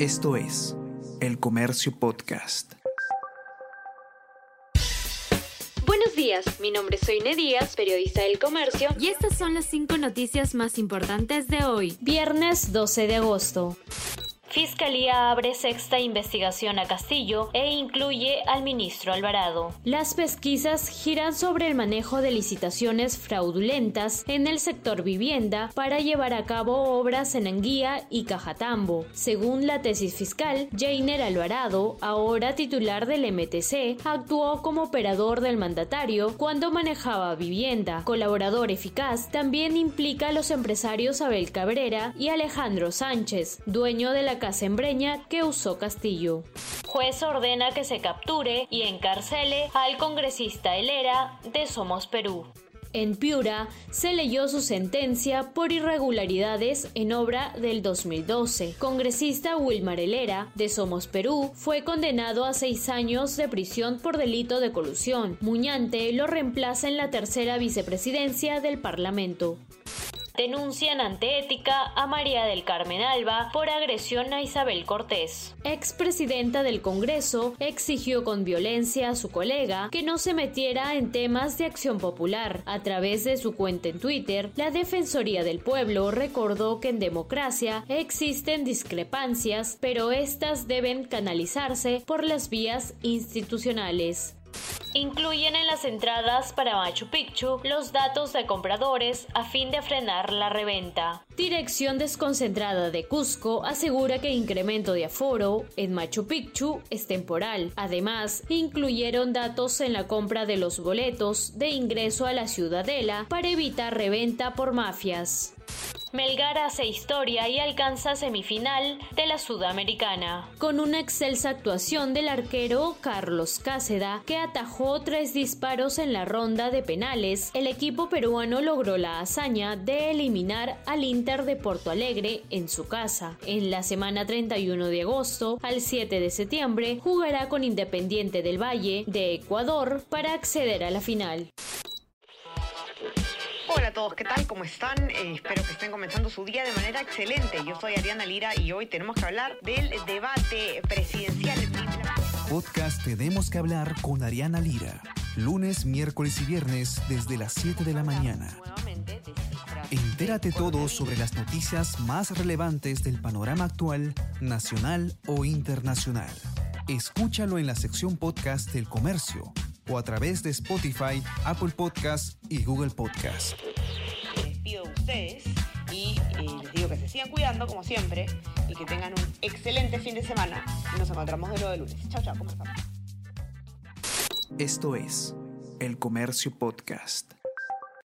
Esto es El Comercio Podcast. Buenos días, mi nombre es Soine Díaz, periodista del Comercio, y estas son las cinco noticias más importantes de hoy, viernes 12 de agosto. Fiscalía abre sexta investigación a Castillo e incluye al ministro Alvarado. Las pesquisas giran sobre el manejo de licitaciones fraudulentas en el sector vivienda para llevar a cabo obras en Anguía y Cajatambo. Según la tesis fiscal, Jainer Alvarado, ahora titular del MTC, actuó como operador del mandatario cuando manejaba vivienda. Colaborador eficaz también implica a los empresarios Abel Cabrera y Alejandro Sánchez, dueño de la que usó Castillo. Juez ordena que se capture y encarcele al congresista Helera de Somos Perú. En Piura se leyó su sentencia por irregularidades en obra del 2012. Congresista Wilmar Helera, de Somos Perú, fue condenado a seis años de prisión por delito de colusión. Muñante lo reemplaza en la tercera vicepresidencia del Parlamento denuncian ante Ética a María del Carmen Alba por agresión a Isabel Cortés. Expresidenta del Congreso exigió con violencia a su colega que no se metiera en temas de acción popular. A través de su cuenta en Twitter, la Defensoría del Pueblo recordó que en democracia existen discrepancias, pero estas deben canalizarse por las vías institucionales incluyen en las entradas para Machu Picchu los datos de compradores a fin de frenar la reventa. Dirección desconcentrada de Cusco asegura que el incremento de aforo en Machu Picchu es temporal. Además, incluyeron datos en la compra de los boletos de ingreso a la ciudadela para evitar reventa por mafias. Melgar hace historia y alcanza semifinal de la Sudamericana. Con una excelsa actuación del arquero Carlos Cáceda, que atajó tres disparos en la ronda de penales, el equipo peruano logró la hazaña de eliminar al Inter de Porto Alegre en su casa. En la semana 31 de agosto al 7 de septiembre jugará con Independiente del Valle de Ecuador para acceder a la final. Todos, ¿qué tal? ¿Cómo están? Eh, espero que estén comenzando su día de manera excelente. Yo soy Ariana Lira y hoy tenemos que hablar del debate presidencial. Podcast Tenemos que hablar con Ariana Lira. Lunes, miércoles y viernes desde las 7 de la mañana. Entérate todo sobre las noticias más relevantes del panorama actual, nacional o internacional. Escúchalo en la sección podcast del comercio o a través de Spotify, Apple Podcast y Google Podcast. Ustedes y eh, les digo que se sigan cuidando como siempre y que tengan un excelente fin de semana nos encontramos de nuevo de lunes. Chao, chao, conversamos. Esto es El Comercio Podcast.